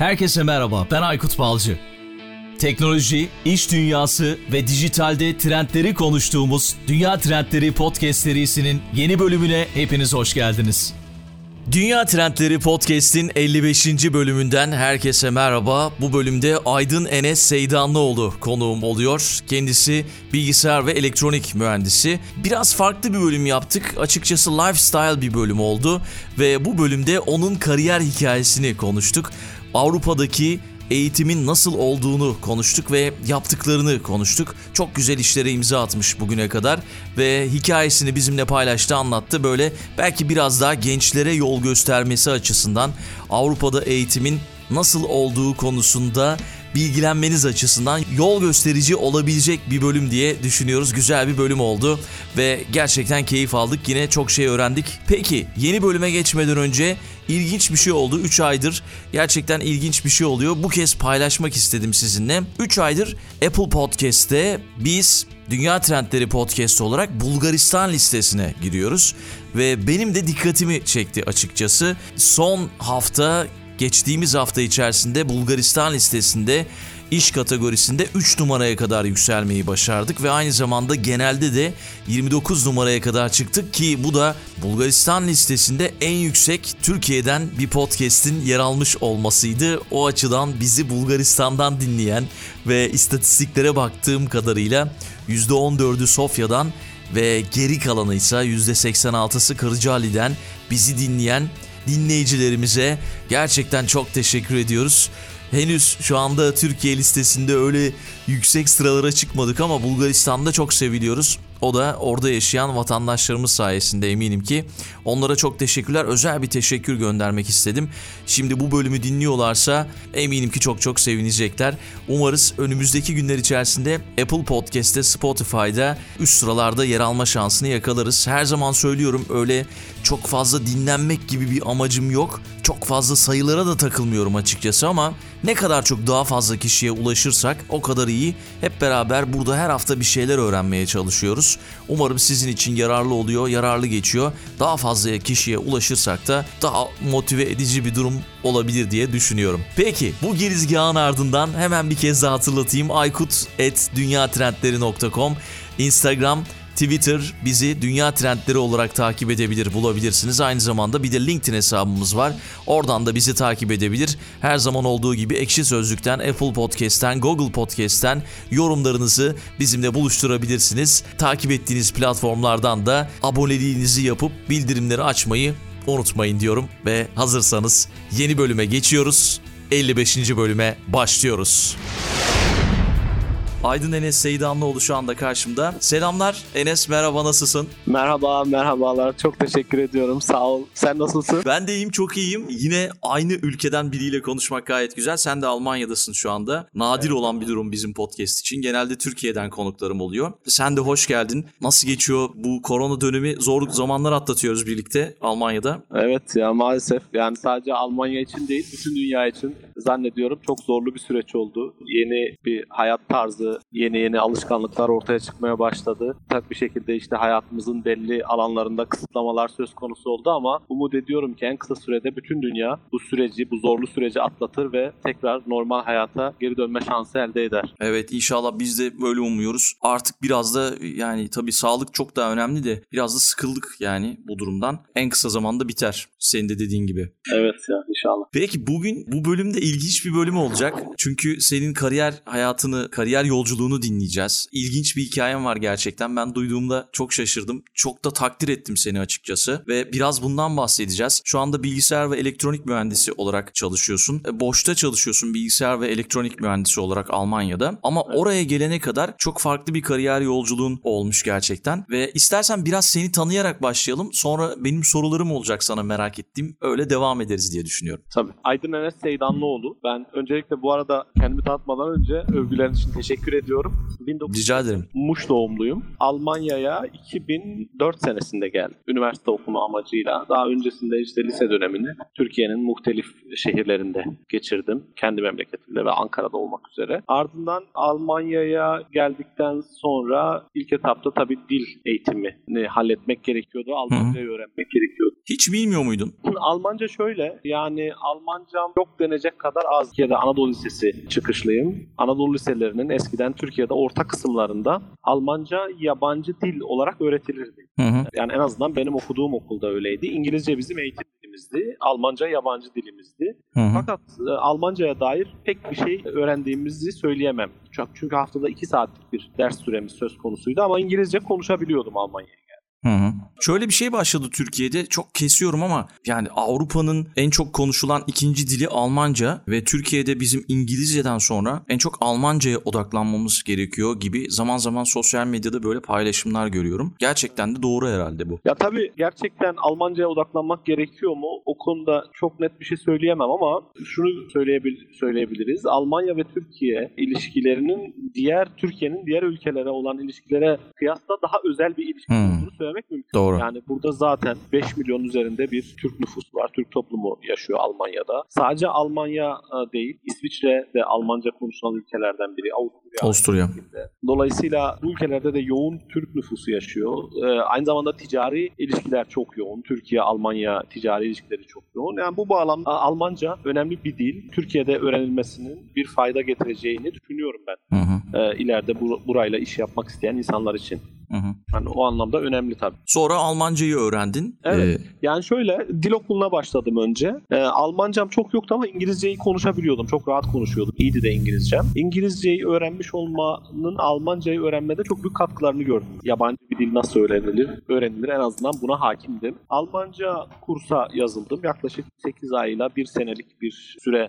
Herkese merhaba, ben Aykut Balcı. Teknoloji, iş dünyası ve dijitalde trendleri konuştuğumuz Dünya Trendleri Podcast serisinin yeni bölümüne hepiniz hoş geldiniz. Dünya Trendleri Podcast'in 55. bölümünden herkese merhaba. Bu bölümde Aydın Enes Seydanlıoğlu konuğum oluyor. Kendisi bilgisayar ve elektronik mühendisi. Biraz farklı bir bölüm yaptık. Açıkçası lifestyle bir bölüm oldu ve bu bölümde onun kariyer hikayesini konuştuk. Avrupa'daki eğitimin nasıl olduğunu konuştuk ve yaptıklarını konuştuk. Çok güzel işlere imza atmış bugüne kadar ve hikayesini bizimle paylaştı, anlattı. Böyle belki biraz daha gençlere yol göstermesi açısından Avrupa'da eğitimin nasıl olduğu konusunda bilgilenmeniz açısından yol gösterici olabilecek bir bölüm diye düşünüyoruz. Güzel bir bölüm oldu ve gerçekten keyif aldık. Yine çok şey öğrendik. Peki yeni bölüme geçmeden önce ilginç bir şey oldu. 3 aydır gerçekten ilginç bir şey oluyor. Bu kez paylaşmak istedim sizinle. 3 aydır Apple Podcast'te biz Dünya Trendleri Podcast olarak Bulgaristan listesine giriyoruz. Ve benim de dikkatimi çekti açıkçası. Son hafta geçtiğimiz hafta içerisinde Bulgaristan listesinde iş kategorisinde 3 numaraya kadar yükselmeyi başardık ve aynı zamanda genelde de 29 numaraya kadar çıktık ki bu da Bulgaristan listesinde en yüksek Türkiye'den bir podcast'in yer almış olmasıydı. O açıdan bizi Bulgaristan'dan dinleyen ve istatistiklere baktığım kadarıyla %14'ü Sofya'dan ve geri kalanı ise %86'sı Kırcaali'den bizi dinleyen dinleyicilerimize gerçekten çok teşekkür ediyoruz. Henüz şu anda Türkiye listesinde öyle yüksek sıralara çıkmadık ama Bulgaristan'da çok seviliyoruz. O da orada yaşayan vatandaşlarımız sayesinde eminim ki. Onlara çok teşekkürler. Özel bir teşekkür göndermek istedim. Şimdi bu bölümü dinliyorlarsa eminim ki çok çok sevinecekler. Umarız önümüzdeki günler içerisinde Apple Podcast'te, Spotify'da üst sıralarda yer alma şansını yakalarız. Her zaman söylüyorum öyle çok fazla dinlenmek gibi bir amacım yok. Çok fazla sayılara da takılmıyorum açıkçası ama ne kadar çok daha fazla kişiye ulaşırsak o kadar iyi. Hep beraber burada her hafta bir şeyler öğrenmeye çalışıyoruz. Umarım sizin için yararlı oluyor, yararlı geçiyor. Daha fazla kişiye ulaşırsak da daha motive edici bir durum olabilir diye düşünüyorum. Peki bu girizgahın ardından hemen bir kez daha hatırlatayım. aykut.dünyatrendleri.com Instagram Twitter bizi dünya trendleri olarak takip edebilir, bulabilirsiniz. Aynı zamanda bir de LinkedIn hesabımız var. Oradan da bizi takip edebilir. Her zaman olduğu gibi Ekşi Sözlük'ten, Apple Podcast'ten, Google Podcast'ten yorumlarınızı bizimle buluşturabilirsiniz. Takip ettiğiniz platformlardan da aboneliğinizi yapıp bildirimleri açmayı unutmayın diyorum ve hazırsanız yeni bölüme geçiyoruz. 55. bölüme başlıyoruz. Aydın Enes Seydanlıoğlu şu anda karşımda. Selamlar Enes merhaba nasılsın? Merhaba, merhabalar. Çok teşekkür ediyorum. Sağ ol. Sen nasılsın? Ben de iyiyim, çok iyiyim. Yine aynı ülkeden biriyle konuşmak gayet güzel. Sen de Almanya'dasın şu anda. Nadir evet. olan bir durum bizim podcast için. Genelde Türkiye'den konuklarım oluyor. Sen de hoş geldin. Nasıl geçiyor bu korona dönemi? Zorluk zamanlar atlatıyoruz birlikte Almanya'da. Evet ya maalesef. Yani sadece Almanya için değil, bütün dünya için zannediyorum çok zorlu bir süreç oldu. Yeni bir hayat tarzı, yeni yeni alışkanlıklar ortaya çıkmaya başladı. Tak bir şekilde işte hayatımızın belli alanlarında kısıtlamalar söz konusu oldu ama umut ediyorum ki en kısa sürede bütün dünya bu süreci, bu zorlu süreci atlatır ve tekrar normal hayata geri dönme şansı elde eder. Evet inşallah biz de böyle umuyoruz. Artık biraz da yani tabii sağlık çok daha önemli de biraz da sıkıldık yani bu durumdan. En kısa zamanda biter senin de dediğin gibi. Evet ya inşallah. Peki bugün bu bölümde ilginç bir bölüm olacak. Çünkü senin kariyer hayatını, kariyer yolculuğunu dinleyeceğiz. İlginç bir hikayen var gerçekten. Ben duyduğumda çok şaşırdım. Çok da takdir ettim seni açıkçası. Ve biraz bundan bahsedeceğiz. Şu anda bilgisayar ve elektronik mühendisi olarak çalışıyorsun. E, boşta çalışıyorsun bilgisayar ve elektronik mühendisi olarak Almanya'da. Ama oraya gelene kadar çok farklı bir kariyer yolculuğun olmuş gerçekten. Ve istersen biraz seni tanıyarak başlayalım. Sonra benim sorularım olacak sana merak ettiğim. Öyle devam ederiz diye düşünüyorum. Tabii. Aydın Enes Seydanlıoğlu. Ben öncelikle bu arada kendimi tanıtmadan önce övgülerin için teşekkür ediyorum. 19... Rica ederim. Muş doğumluyum. Almanya'ya 2004 senesinde geldim. Üniversite okuma amacıyla. Daha öncesinde işte lise dönemini Türkiye'nin muhtelif şehirlerinde geçirdim. Kendi memleketimde ve Ankara'da olmak üzere. Ardından Almanya'ya geldikten sonra ilk etapta tabii dil eğitimini halletmek gerekiyordu. Almancayı öğrenmek gerekiyordu. Hiç bilmiyor muydun? Almanca şöyle yani Almancam yok denecek kadar kadar az. Türkiye'de Anadolu Lisesi çıkışlıyım. Anadolu liselerinin eskiden Türkiye'de orta kısımlarında Almanca yabancı dil olarak öğretilirdi. Hı hı. Yani en azından benim okuduğum okulda öyleydi. İngilizce bizim eğitim dilimizdi. Almanca yabancı dilimizdi. Hı hı. Fakat e, Almanca'ya dair pek bir şey öğrendiğimizi söyleyemem. Çünkü haftada 2 saatlik bir ders süremiz söz konusuydu ama İngilizce konuşabiliyordum Almanya'ya. Hı hı. Şöyle bir şey başladı Türkiye'de. Çok kesiyorum ama yani Avrupa'nın en çok konuşulan ikinci dili Almanca ve Türkiye'de bizim İngilizceden sonra en çok Almanca'ya odaklanmamız gerekiyor gibi zaman zaman sosyal medyada böyle paylaşımlar görüyorum. Gerçekten de doğru herhalde bu. Ya tabii gerçekten Almanca'ya odaklanmak gerekiyor mu? O konuda çok net bir şey söyleyemem ama şunu söyleyebil söyleyebiliriz. Almanya ve Türkiye ilişkilerinin diğer Türkiye'nin diğer ülkelere olan ilişkilere kıyasla daha özel bir ilişki Hmm. olduğunu söylemek mümkün. Doğru. Yani burada zaten 5 milyon üzerinde bir Türk nüfus var. Türk toplumu yaşıyor Almanya'da. Sadece Almanya e, değil, İsviçre de Almanca konuşulan ülkelerden biri. Avusturya. Avusturya. Dolayısıyla bu ülkelerde de yoğun Türk nüfusu yaşıyor. E, aynı zamanda ticari ilişkiler çok yoğun. Türkiye-Almanya ticari ilişkileri çok yoğun. Yani bu bağlamda Almanca önemli bir dil. Türkiye'de öğrenilmesinin bir fayda getireceğini düşünüyorum ben. Hı hı. E, ileride bu, burayla iş yapmak isteyen insanlar için. Hı hı. Yani o anlamda önemli tabii. Sonra Almancayı öğrendin. Evet. Ee, Yani şöyle dil okuluna başladım önce. Ee, Almancam çok yoktu ama İngilizceyi konuşabiliyordum. Çok rahat konuşuyordum. İyiydi de İngilizcem. İngilizceyi öğrenmiş olmanın Almancayı öğrenmede çok büyük katkılarını gördüm. Yabancı bir dil nasıl öğrenilir? Öğrenilir. En azından buna hakimdim. Almanca kursa yazıldım. Yaklaşık 8 ayla 1 senelik bir süre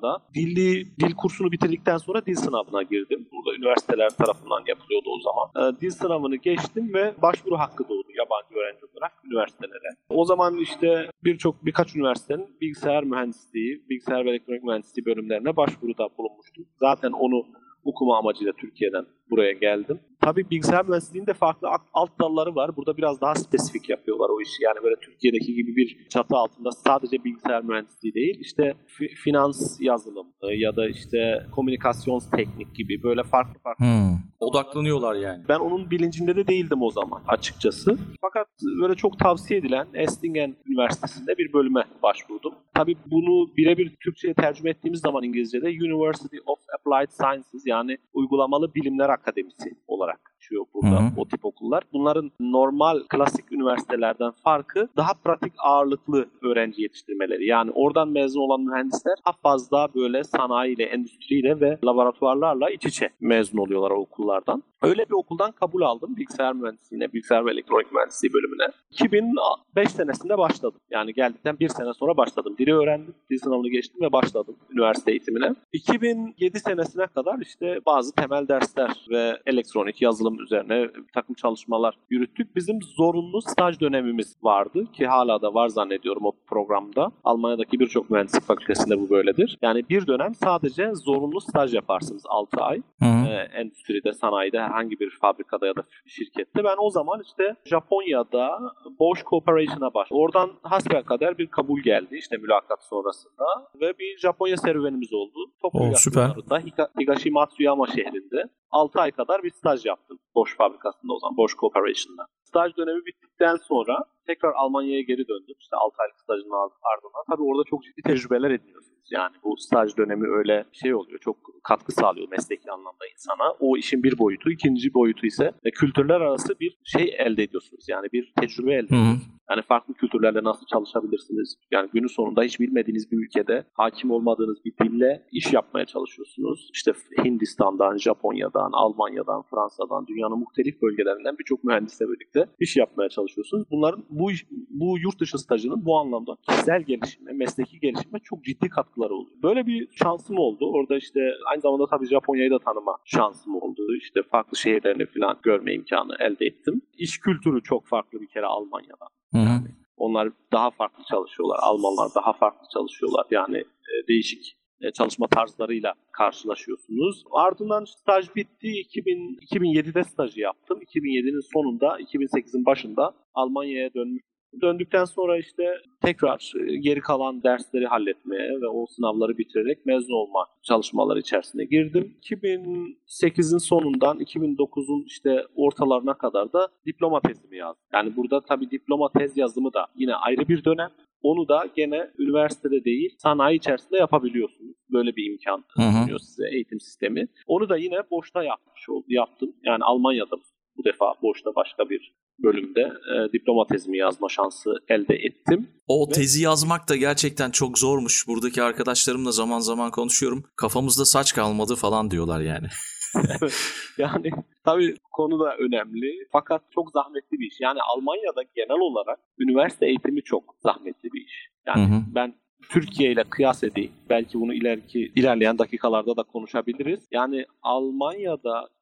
zarfında. Dilli dil kursunu bitirdikten sonra dil sınavına girdim. Burada üniversiteler tarafından yapılıyordu o zaman. Ee, dil sınavını geçtim ve başvuru hakkı doğdu yabancı öğrenci olarak üniversitelere. O zaman işte birçok birkaç üniversitenin bilgisayar mühendisliği, bilgisayar ve elektronik mühendisliği bölümlerine başvuruda bulunmuştum. Zaten onu okuma amacıyla Türkiye'den buraya geldim. Tabii bilgisayar mühendisliğinde farklı alt- dalları var. Burada biraz daha spesifik yapıyorlar o işi. Yani böyle Türkiye'deki gibi bir çatı altında sadece bilgisayar mühendisliği değil. İşte fi- finans yazılım e, ya da işte komünikasyon teknik gibi böyle farklı farklı hı. Odaklanıyorlar yani. ben onun bilincinde de değildim o zaman açıkçası. Fakat böyle çok tavsiye edilen Estingen Üniversitesi'nde bir bölüme başvurdum. Tabii bunu birebir Türkçe'ye tercüme ettiğimiz zaman İngilizce'de University of Applied Sciences yani Uygulamalı Bilimler Akademisi olarak geçiyor burada Hı hı. o tip okullar. Bunların normal klasik üniversitelerden farkı daha pratik ağırlıklı öğrenci yetiştirmeleri. Yani oradan mezun olan mühendisler daha fazla böyle sanayiyle, endüstriyle ve laboratuvarlarla iç içe mezun oluyorlar o okullardan. Öyle bir okuldan kabul aldım bilgisayar mühendisliğine, bilgisayar ve elektronik mühendisliği bölümüne. 2005 senesinde başladım. Yani geldikten bir sene sonra başladım. Dili öğrendim, dil sınavını geçtim ve başladım üniversite eğitimine. 2007 senesine kadar işte bazı temel dersler ve elektronik yazılım üzerine bir takım çalışmalar yürüttük. Bizim zorunlu staj dönemimiz vardı ki hala da var zannediyorum o programda. Almanya'daki birçok mühendislik fakültesinde bu böyledir. Yani bir dönem sadece zorunlu staj yaparsınız 6 ay Hı hı. e, endüstride, sanayide, herhangi bir fabrikada ya da şirkette. Ben o zaman işte Japonya'da Bosch Corporation'a başladım. Oradan hasbelkader bir kabul geldi işte mülakat sonrasında ve bir Japonya serüvenimiz oldu. Tokyo Oo, süper. yakınlarında Higa- Higashi Matsuyama şehrinde 6 ay kadar bir staj yaptım Bosch fabrikasında o zaman Bosch Corporation'da. Staj dönemi bittikten sonra tekrar Almanya'ya geri döndüm. İşte 6 aylık stajın ardından. Tabii orada çok ciddi tecrübeler ediniyorsunuz. Yani bu staj dönemi öyle şey oluyor. Çok katkı sağlıyor mesleki anlamda insana. O işin bir boyutu. ikinci boyutu ise e, kültürler arası bir şey elde ediyorsunuz. Yani bir tecrübe elde hı. Yani farklı kültürlerle nasıl çalışabilirsiniz? Yani günün sonunda hiç bilmediğiniz bir ülkede hakim olmadığınız bir dille iş yapmaya çalışıyorsunuz. İşte Hindistan'dan, Japonya'dan, Almanya'dan, Fransa'dan, dünyanın muhtelif bölgelerinden birçok mühendisle birlikte iş yapmaya çalışıyorsunuz. Bunların bu bu yurt dışı stajının bu anlamda kişisel gelişime, mesleki gelişime çok ciddi katkıları oluyor. Böyle bir şansım oldu. Orada işte aynı zamanda tabii Japonya'yı da tanıma şansım oldu. İşte farklı şehirlerini falan görme imkanı elde ettim. İş kültürü çok farklı bir kere Almanya'dan. Hı hı. Onlar daha farklı çalışıyorlar. Almanlar daha farklı çalışıyorlar. Yani e, değişik e, çalışma tarzlarıyla karşılaşıyorsunuz. Ardından staj bitti. 2000, 2007'de stajı yaptım. 2007'nin sonunda, 2008'in başında Almanya'ya dönmüş. Döndükten sonra işte tekrar e, geri kalan dersleri halletmeye ve o sınavları bitirerek mezun olma çalışmaları içerisine girdim. 2008'in sonundan 2009'un işte ortalarına kadar da diploma tezimi yazdım. Yani burada tabii diploma tez yazımı da yine ayrı bir dönem. Onu da gene üniversitede değil sanayi içerisinde yapabiliyorsunuz. böyle bir imkan sunuyor size eğitim sistemi. Onu da yine boşta yapmış oldu, yaptım. Yani Almanya'da bu defa boşta başka bir bölümde e, diploma tezimi yazma şansı elde ettim. O Ve- tezi yazmak da gerçekten çok zormuş. Buradaki arkadaşlarımla zaman zaman konuşuyorum. Kafamızda saç kalmadı falan diyorlar yani. Yani tabii konu da önemli fakat çok zahmetli bir iş. Yani Almanya'da genel olarak üniversite eğitimi çok zahmetli bir iş. Yani Hı hı. ben Türkiye ile kıyas edeyim. Belki bunu ileriki ilerleyen dakikalarda da konuşabiliriz. Yani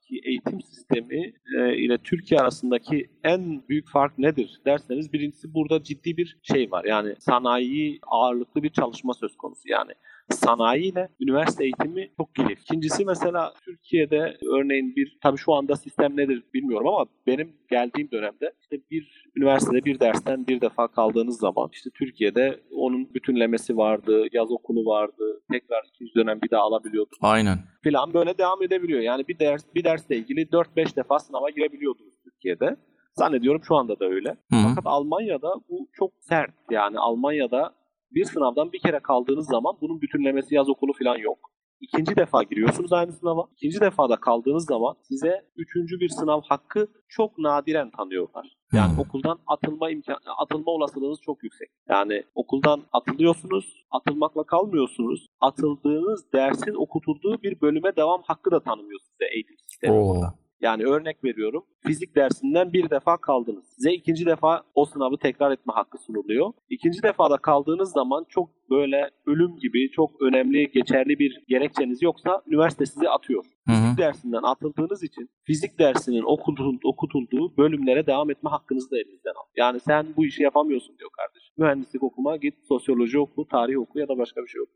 Almanya'daki eğitim sistemi e, ile Türkiye arasındaki en büyük fark nedir derseniz birincisi burada ciddi bir şey var. Yani sanayi ağırlıklı bir çalışma söz konusu. Yani sanayi ile üniversite eğitimi çok gelişti. İkincisi mesela Türkiye'de örneğin bir tabii şu anda sistem nedir bilmiyorum ama benim geldiğim dönemde işte bir üniversitede bir dersten bir defa kaldığınız zaman işte Türkiye'de onun bütünlemesi vardı, yaz okulu vardı, tekrar ikinci dönem bir daha alabiliyorduk Aynen. falan böyle devam edebiliyor. Yani bir ders bir dersle ilgili 4-5 defa sınava girebiliyordunuz Türkiye'de. Zannediyorum şu anda da öyle. Hı hı. Fakat Almanya'da bu çok sert. Yani Almanya'da bir sınavdan bir kere kaldığınız zaman bunun bütünlemesi yaz okulu falan yok. İkinci defa giriyorsunuz aynı sınava. İkinci defada kaldığınız zaman size üçüncü bir sınav hakkı çok nadiren tanıyorlar. Yani Hmm. okuldan atılma imkan atılma olasılığınız çok yüksek. Yani okuldan atılıyorsunuz, atılmakla kalmıyorsunuz. Atıldığınız dersin okutulduğu bir bölüme devam hakkı da tanımıyor size eğitim sistemi. Oo. burada. Yani örnek veriyorum. Fizik dersinden bir defa kaldınız. Size ikinci defa o sınavı tekrar etme hakkı sunuluyor. İkinci defada kaldığınız zaman çok böyle ölüm gibi çok önemli, geçerli bir gerekçeniz yoksa üniversite sizi atıyor. Hı hı. Fizik dersinden atıldığınız için fizik dersinin okutul- okutulduğu bölümlere devam etme hakkınızı da elinizden al. Yani sen bu işi yapamıyorsun diyor kardeşim. Mühendislik okuma git sosyoloji oku, tarih oku ya da başka bir şey oku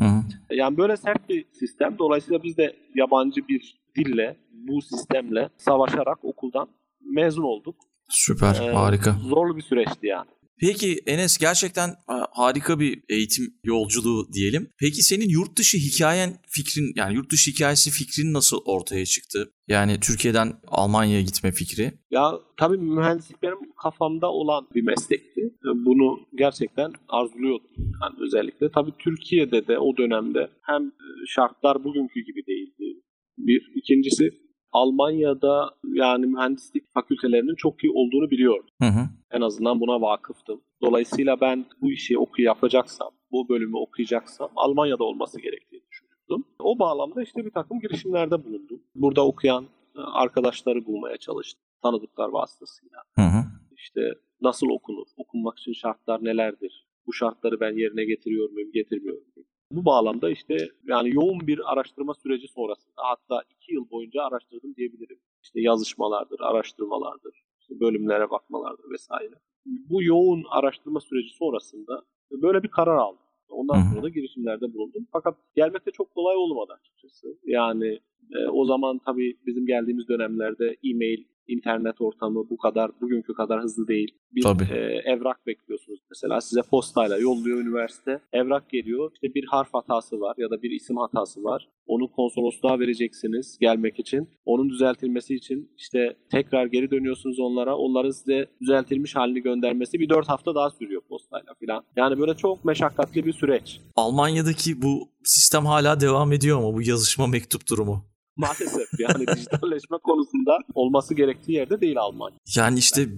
hı. Yani böyle sert bir sistem. Dolayısıyla biz de yabancı bir dille, bu sistemle savaşarak okuldan mezun olduk. Süper. Ee, Harika. Zorlu bir süreçti yani. Peki Enes gerçekten ha, harika bir eğitim yolculuğu diyelim. Peki senin yurt dışı hikayen fikrin yani yurt dışı hikayesi fikrin nasıl ortaya çıktı? Yani Türkiye'den Almanya'ya gitme fikri. Ya tabii mühendislik benim kafamda olan bir meslekti. Bunu gerçekten arzuluyordum. Yani özellikle tabii Türkiye'de de o dönemde hem şartlar bugünkü gibi değildi. Bir. ikincisi Almanya'da yani mühendislik fakültelerinin çok iyi olduğunu biliyordum. Hı hı. En azından buna vakıftım. Dolayısıyla ben bu işi oku yapacaksam, bu bölümü okuyacaksam Almanya'da olması gerektiğini düşünüyordum. O bağlamda işte bir takım girişimlerde bulundum. Burada okuyan e, arkadaşları bulmaya çalıştım. Tanıdıklar vasıtasıyla. Hı hı. İşte nasıl okunur, okunmak için şartlar nelerdir, bu şartları ben yerine getiriyor muyum, getirmiyor muyum? Bu bağlamda işte yani yoğun bir araştırma süreci sonrasında hatta iki yıl boyunca araştırdım diyebilirim. İşte yazışmalardır, araştırmalardır, işte bölümlere bakmalardır vesaire. Bu yoğun araştırma süreci sonrasında böyle bir karar aldım. Ondan sonra da girişimlerde bulundum. Fakat gelmek de çok kolay olmadı açıkçası. Yani e, o zaman tabii bizim geldiğimiz dönemlerde e-mail, internet ortamı bu kadar, bugünkü kadar hızlı değil. Bir Tabii. e, evrak bekliyorsunuz mesela. Size postayla yolluyor üniversite. Evrak geliyor. İşte bir harf hatası var ya da bir isim hatası var. Onu konsolosluğa vereceksiniz gelmek için. Onun düzeltilmesi için işte tekrar geri dönüyorsunuz onlara. Onların size düzeltilmiş halini göndermesi bir dört hafta daha sürüyor postayla falan. Yani böyle çok meşakkatli bir süreç. Almanya'daki bu sistem hala devam ediyor mu bu yazışma mektup durumu? Maalesef yani dijitalleşme konusunda olması gerektiği yerde değil Almanya. Yani işte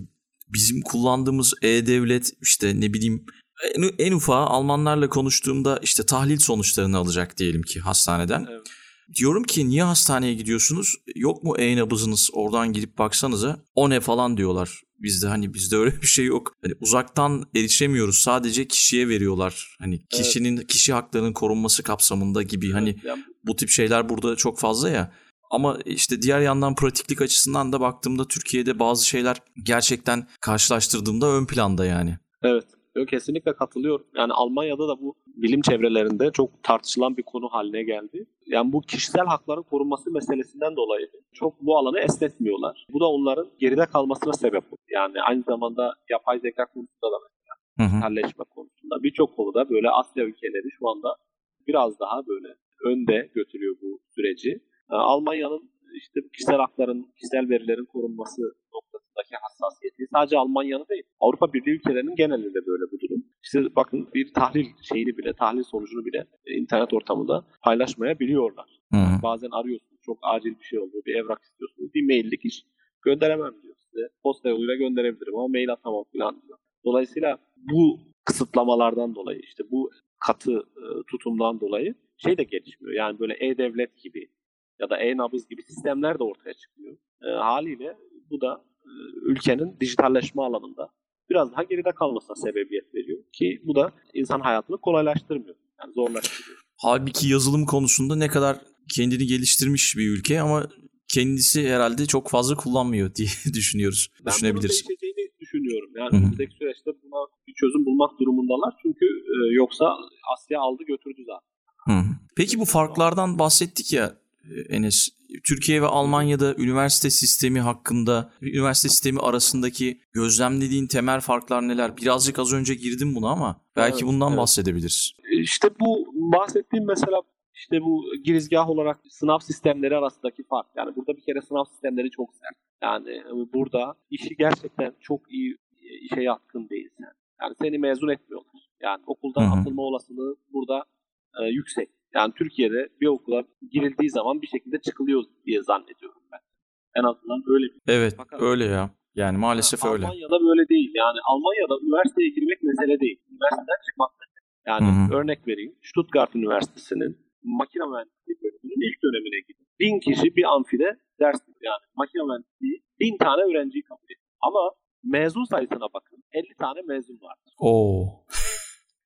bizim kullandığımız e-devlet işte ne bileyim en, en ufağı Almanlarla konuştuğumda işte tahlil sonuçlarını alacak diyelim ki hastaneden. Evet. Diyorum ki niye hastaneye gidiyorsunuz? Yok mu e-nabızınız? Oradan gidip baksanıza. O ne falan diyorlar. Bizde hani bizde öyle bir şey yok. Hani uzaktan erişemiyoruz. Sadece kişiye veriyorlar. Hani kişinin kişi haklarının korunması kapsamında gibi hani Yani bu tip şeyler burada çok fazla ya. Ama işte diğer yandan pratiklik açısından da baktığımda Türkiye'de bazı şeyler gerçekten karşılaştırdığımda ön planda yani. Evet. Yok, kesinlikle katılıyorum. Yani Almanya'da da bu bilim çevrelerinde çok tartışılan bir konu haline geldi. Yani bu kişisel hakların korunması meselesinden dolayı çok bu alanı esnetmiyorlar. Bu da onların geride kalmasına sebep oldu. Yani aynı zamanda yapay zeka konusunda da hı. dijitalleşme konusunda birçok konuda böyle Asya ülkeleri şu anda biraz daha böyle önde götürüyor bu süreci. Ee, Almanya'nın işte kişisel hakların, kişisel verilerin korunması noktasında konusundaki hassasiyeti sadece Almanya'nın değil. Avrupa Birliği ülkelerinin genelinde böyle bu durum. İşte bakın bir tahlil şeyini bile, tahlil sonucunu bile internet ortamında paylaşmayabiliyorlar. Hı hı. Bazen arıyorsunuz çok acil bir şey oluyor, bir evrak istiyorsunuz, bir maillik iş gönderemem diyor size. Posta yoluyla gönderebilirim ama mail atamam falan diyor. Dolayısıyla bu kısıtlamalardan dolayı işte bu katı e, tutumdan dolayı şey de gelişmiyor. Yani böyle e-devlet gibi ya da e-nabız gibi sistemler de ortaya çıkıyor. E, haliyle bu da e, ülkenin dijitalleşme alanında biraz daha geride kalmasına sebebiyet veriyor ki bu da insan hayatını kolaylaştırmıyor. Yani zorlaştırıyor. Halbuki yazılım konusunda ne kadar kendini geliştirmiş bir ülke ama kendisi herhalde çok fazla kullanmıyor diye düşünüyoruz. Ben Düşünebiliriz. bunun değişeceğini düşünüyorum. Yani Hı hı. önümüzdeki süreçte buna bir çözüm bulmak durumundalar. Çünkü e, yoksa Asya aldı götürdü zaten. Hı. Peki bu farklardan bahsettik ya e, Enes. Türkiye ve Almanya'da üniversite sistemi hakkında, üniversite sistemi arasındaki gözlemlediğin temel farklar neler? Birazcık az önce girdim buna ama belki Evet, bundan evet. bahsedebiliriz. E, İşte bu bahsettiğim mesela işte bu girizgah olarak sınav sistemleri arasındaki fark. Yani burada bir kere sınav sistemleri çok sert. Yani e, burada işi gerçekten çok iyi işe yatkın değilsen. Yani seni mezun etmiyorlar. Yani okuldan Hı hı. atılma olasılığı burada e, yüksek. Yani Türkiye'de bir okula girildiği zaman bir şekilde çıkılıyor diye zannediyorum ben. En azından öyle bir Evet, Fakat- öyle ya. Yani maalesef öyle. Almanya'da böyle değil. Yani Almanya'da üniversiteye girmek mesele değil. Üniversiteden çıkmak mesele. Yani Hı hı. örnek vereyim. Stuttgart Üniversitesi'nin makine mühendisliği bölümünün ilk dönemine gidin. Bin kişi bir amfide ders yani makine mühendisliği bin tane öğrenciyi kabul ediyor. Ama mezun sayısına bakın. 50 tane mezun var. Oo.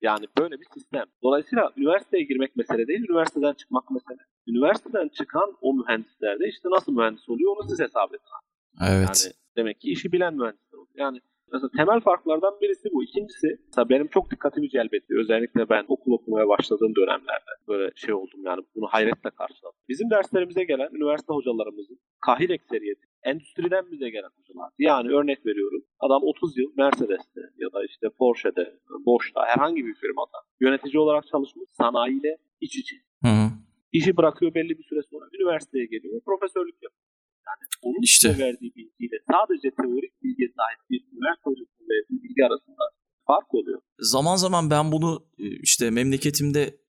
Yani böyle bir sistem. Dolayısıyla üniversiteye girmek mesele değil, üniversiteden çıkmak mesele. Üniversiteden çıkan o mühendisler de işte nasıl mühendis oluyor onu siz hesap edin. Evet. Yani demek ki işi bilen mühendisler oluyor. Yani mesela temel farklardan birisi bu. İkincisi mesela benim çok dikkatimi celbetti. Özellikle ben okul okumaya başladığım dönemlerde böyle şey oldum yani bunu hayretle karşıladım. Bizim derslerimize gelen üniversite hocalarımızın kahir ekseriyeti endüstriden bize gelen hocalar. Yani örnek veriyorum. Adam 30 yıl Mercedes'te ya da işte Porsche'de, Bosch'ta herhangi bir firmada yönetici olarak çalışmış sanayiyle iç içe. Hı hı. İşi bırakıyor belli bir süre sonra üniversiteye geliyor profesörlük yapıyor. Yani onun İşte. verdiği bilgiyle sadece teorik bilgiye sahip bir üniversite hocasının verdiği bilgi arasında fark oluyor. Zaman zaman ben bunu e, işte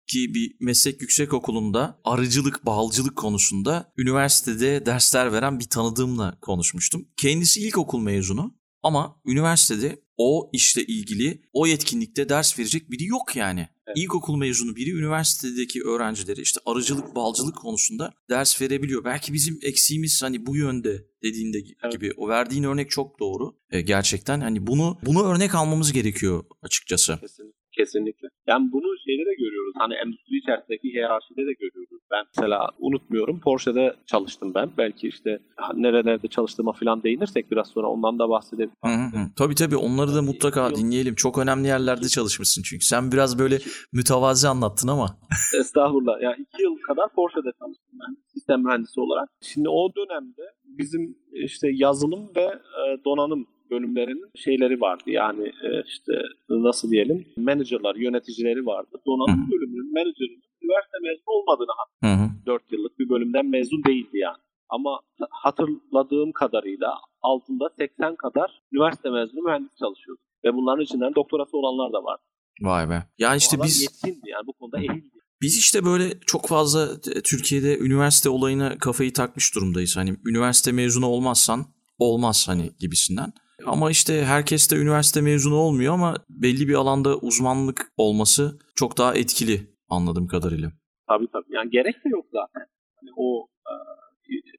memleketimdeki bir meslek yüksek okulunda arıcılık, balcılık konusunda üniversitede dersler veren bir tanıdığımla konuşmuştum. Kendisi ilkokul mezunu ama üniversitede o işle ilgili o yetkinlikte ders verecek biri yok yani. Evet. İlkokul mezunu biri üniversitedeki öğrencileri işte arıcılık, balcılık konusunda ders verebiliyor. Belki bizim eksiğimiz hani bu yönde dediğinde Evet. gibi. O verdiğin örnek çok doğru. E, gerçekten hani bunu bunu örnek almamız gerekiyor açıkçası. Kesin, kesinlikle. Yani bunu şeyde de görüyoruz. Hani endüstri içerisindeki hiyerarşide de görüyoruz. Ben mesela unutmuyorum Porsche'de çalıştım ben. Belki işte nerelerde çalıştığıma falan değinirsek biraz sonra ondan da bahsedelim. Hı hı. Tabii tabii onları da mutlaka dinleyelim. Çok önemli yerlerde çalışmışsın çünkü. Sen biraz böyle mütevazi anlattın ama. Estağfurullah. Yani iki yıl kadar Porsche'de çalıştım ben sistem mühendisi olarak. Şimdi o dönemde bizim işte yazılım ve e, donanım bölümlerinin şeyleri vardı. Yani e, işte nasıl diyelim managerlar, yöneticileri vardı. Donanım bölümünün menajerinin üniversite mezunu olmadığını hı. 4 yıllık bir bölümden mezun değildi yani. Ama hatırladığım kadarıyla altında 80 kadar üniversite mezunu mühendis çalışıyordu. Ve bunların içinden doktorası olanlar da var. Vay be. Yani işte biz yetkindi yani bu konuda ehildi. biz işte böyle çok fazla Türkiye'de üniversite olayına kafayı takmış durumdayız. Hani üniversite mezunu olmazsan olmaz hani gibisinden. Ama işte herkes de üniversite mezunu olmuyor ama belli bir alanda uzmanlık olması çok daha etkili anladığım kadarıyla. Tabii tabii. Yani gerek de yok zaten. Hani o e,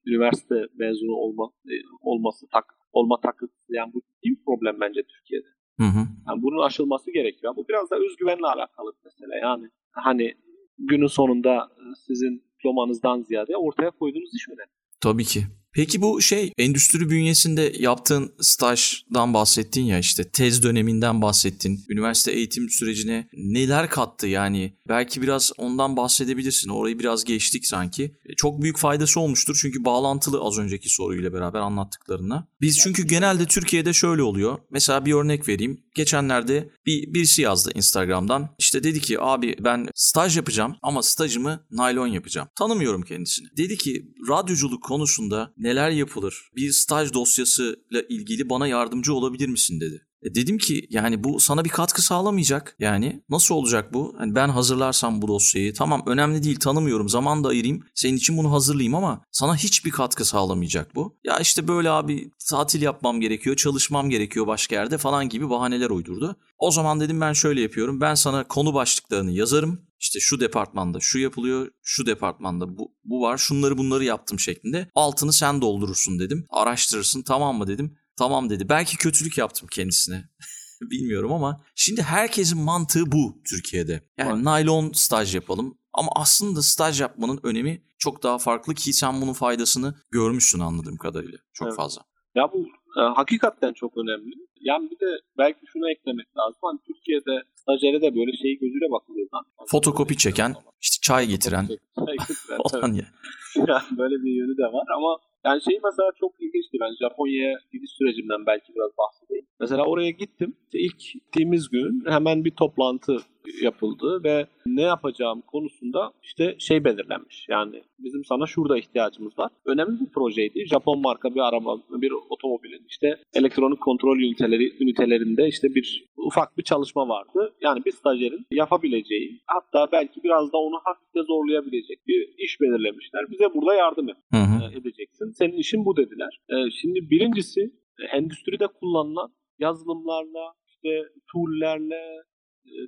üniversite mezunu olma, e, olması tak, olma takıntısı yani bu ciddi bir problem bence Türkiye'de. Hı hı. Yani bunun aşılması gerekiyor. Bu biraz da özgüvenle alakalı bir mesele. Yani hani günün sonunda sizin diplomanızdan ziyade ortaya koyduğunuz iş önemli. Tabii ki. Peki bu şey endüstri bünyesinde yaptığın stajdan bahsettin ya işte tez döneminden bahsettin. Üniversite eğitim sürecine neler kattı yani? Belki biraz ondan bahsedebilirsin. Orayı biraz geçtik sanki. E, Çok büyük faydası olmuştur çünkü bağlantılı az önceki soruyla beraber anlattıklarına. Biz çünkü genelde Türkiye'de şöyle oluyor. Mesela bir örnek vereyim. Geçenlerde bir birisi yazdı Instagram'dan. İşte dedi ki abi ben staj yapacağım ama stajımı naylon yapacağım. Tanımıyorum kendisini. Dedi ki radyoculuk konusunda neler yapılır? Bir staj dosyasıyla ilgili bana yardımcı olabilir misin dedi. E dedim ki yani bu sana bir katkı sağlamayacak. Yani nasıl olacak bu? Hani ben hazırlarsam bu dosyayı tamam önemli değil tanımıyorum zaman da ayırayım. Senin için bunu hazırlayayım ama sana hiçbir katkı sağlamayacak bu. Ya işte böyle abi tatil yapmam gerekiyor, çalışmam gerekiyor başka yerde falan gibi bahaneler uydurdu. O zaman dedim ben şöyle yapıyorum. Ben sana konu başlıklarını yazarım. İşte şu departmanda şu yapılıyor, şu departmanda bu, bu var, şunları bunları yaptım şeklinde. Altını sen doldurursun dedim. Araştırırsın tamam mı dedim. Tamam dedi. Belki kötülük yaptım kendisine. Bilmiyorum ama şimdi herkesin mantığı bu Türkiye'de. Yani Var. naylon staj yapalım. Ama aslında staj yapmanın önemi çok daha farklı ki sen bunun faydasını görmüşsün anladığım kadarıyla. Çok Evet. fazla. Ya bu e, hakikaten çok önemli. Yani bir de belki şunu eklemek lazım. Hani Türkiye'de stajyere de böyle şey gözüyle bakılıyor. zaten. Fotokopi çeken, işte çay getiren Çay getiren, falan ya. yani böyle bir yönü de var ama yani şey mesela çok ilginçti. Ben Japonya'ya gidiş sürecimden belki biraz bahsedeyim. Mesela oraya gittim. İşte ilk gittiğimiz gün hemen bir toplantı yapıldı ve ne yapacağım konusunda işte şey belirlenmiş. Yani bizim sana şurada ihtiyacımız var. Önemli bir projeydi. Japon marka bir araba, bir otomobilin işte elektronik kontrol üniteleri ünitelerinde işte bir ufak bir çalışma vardı. Yani bir stajyerin yapabileceği hatta belki biraz da onu hafifte zorlayabilecek bir iş belirlemişler. Bize burada yardım et Hı hı. e, edeceksin. Senin işin bu dediler. E, şimdi birincisi e, endüstride kullanılan yazılımlarla, işte tool'lerle,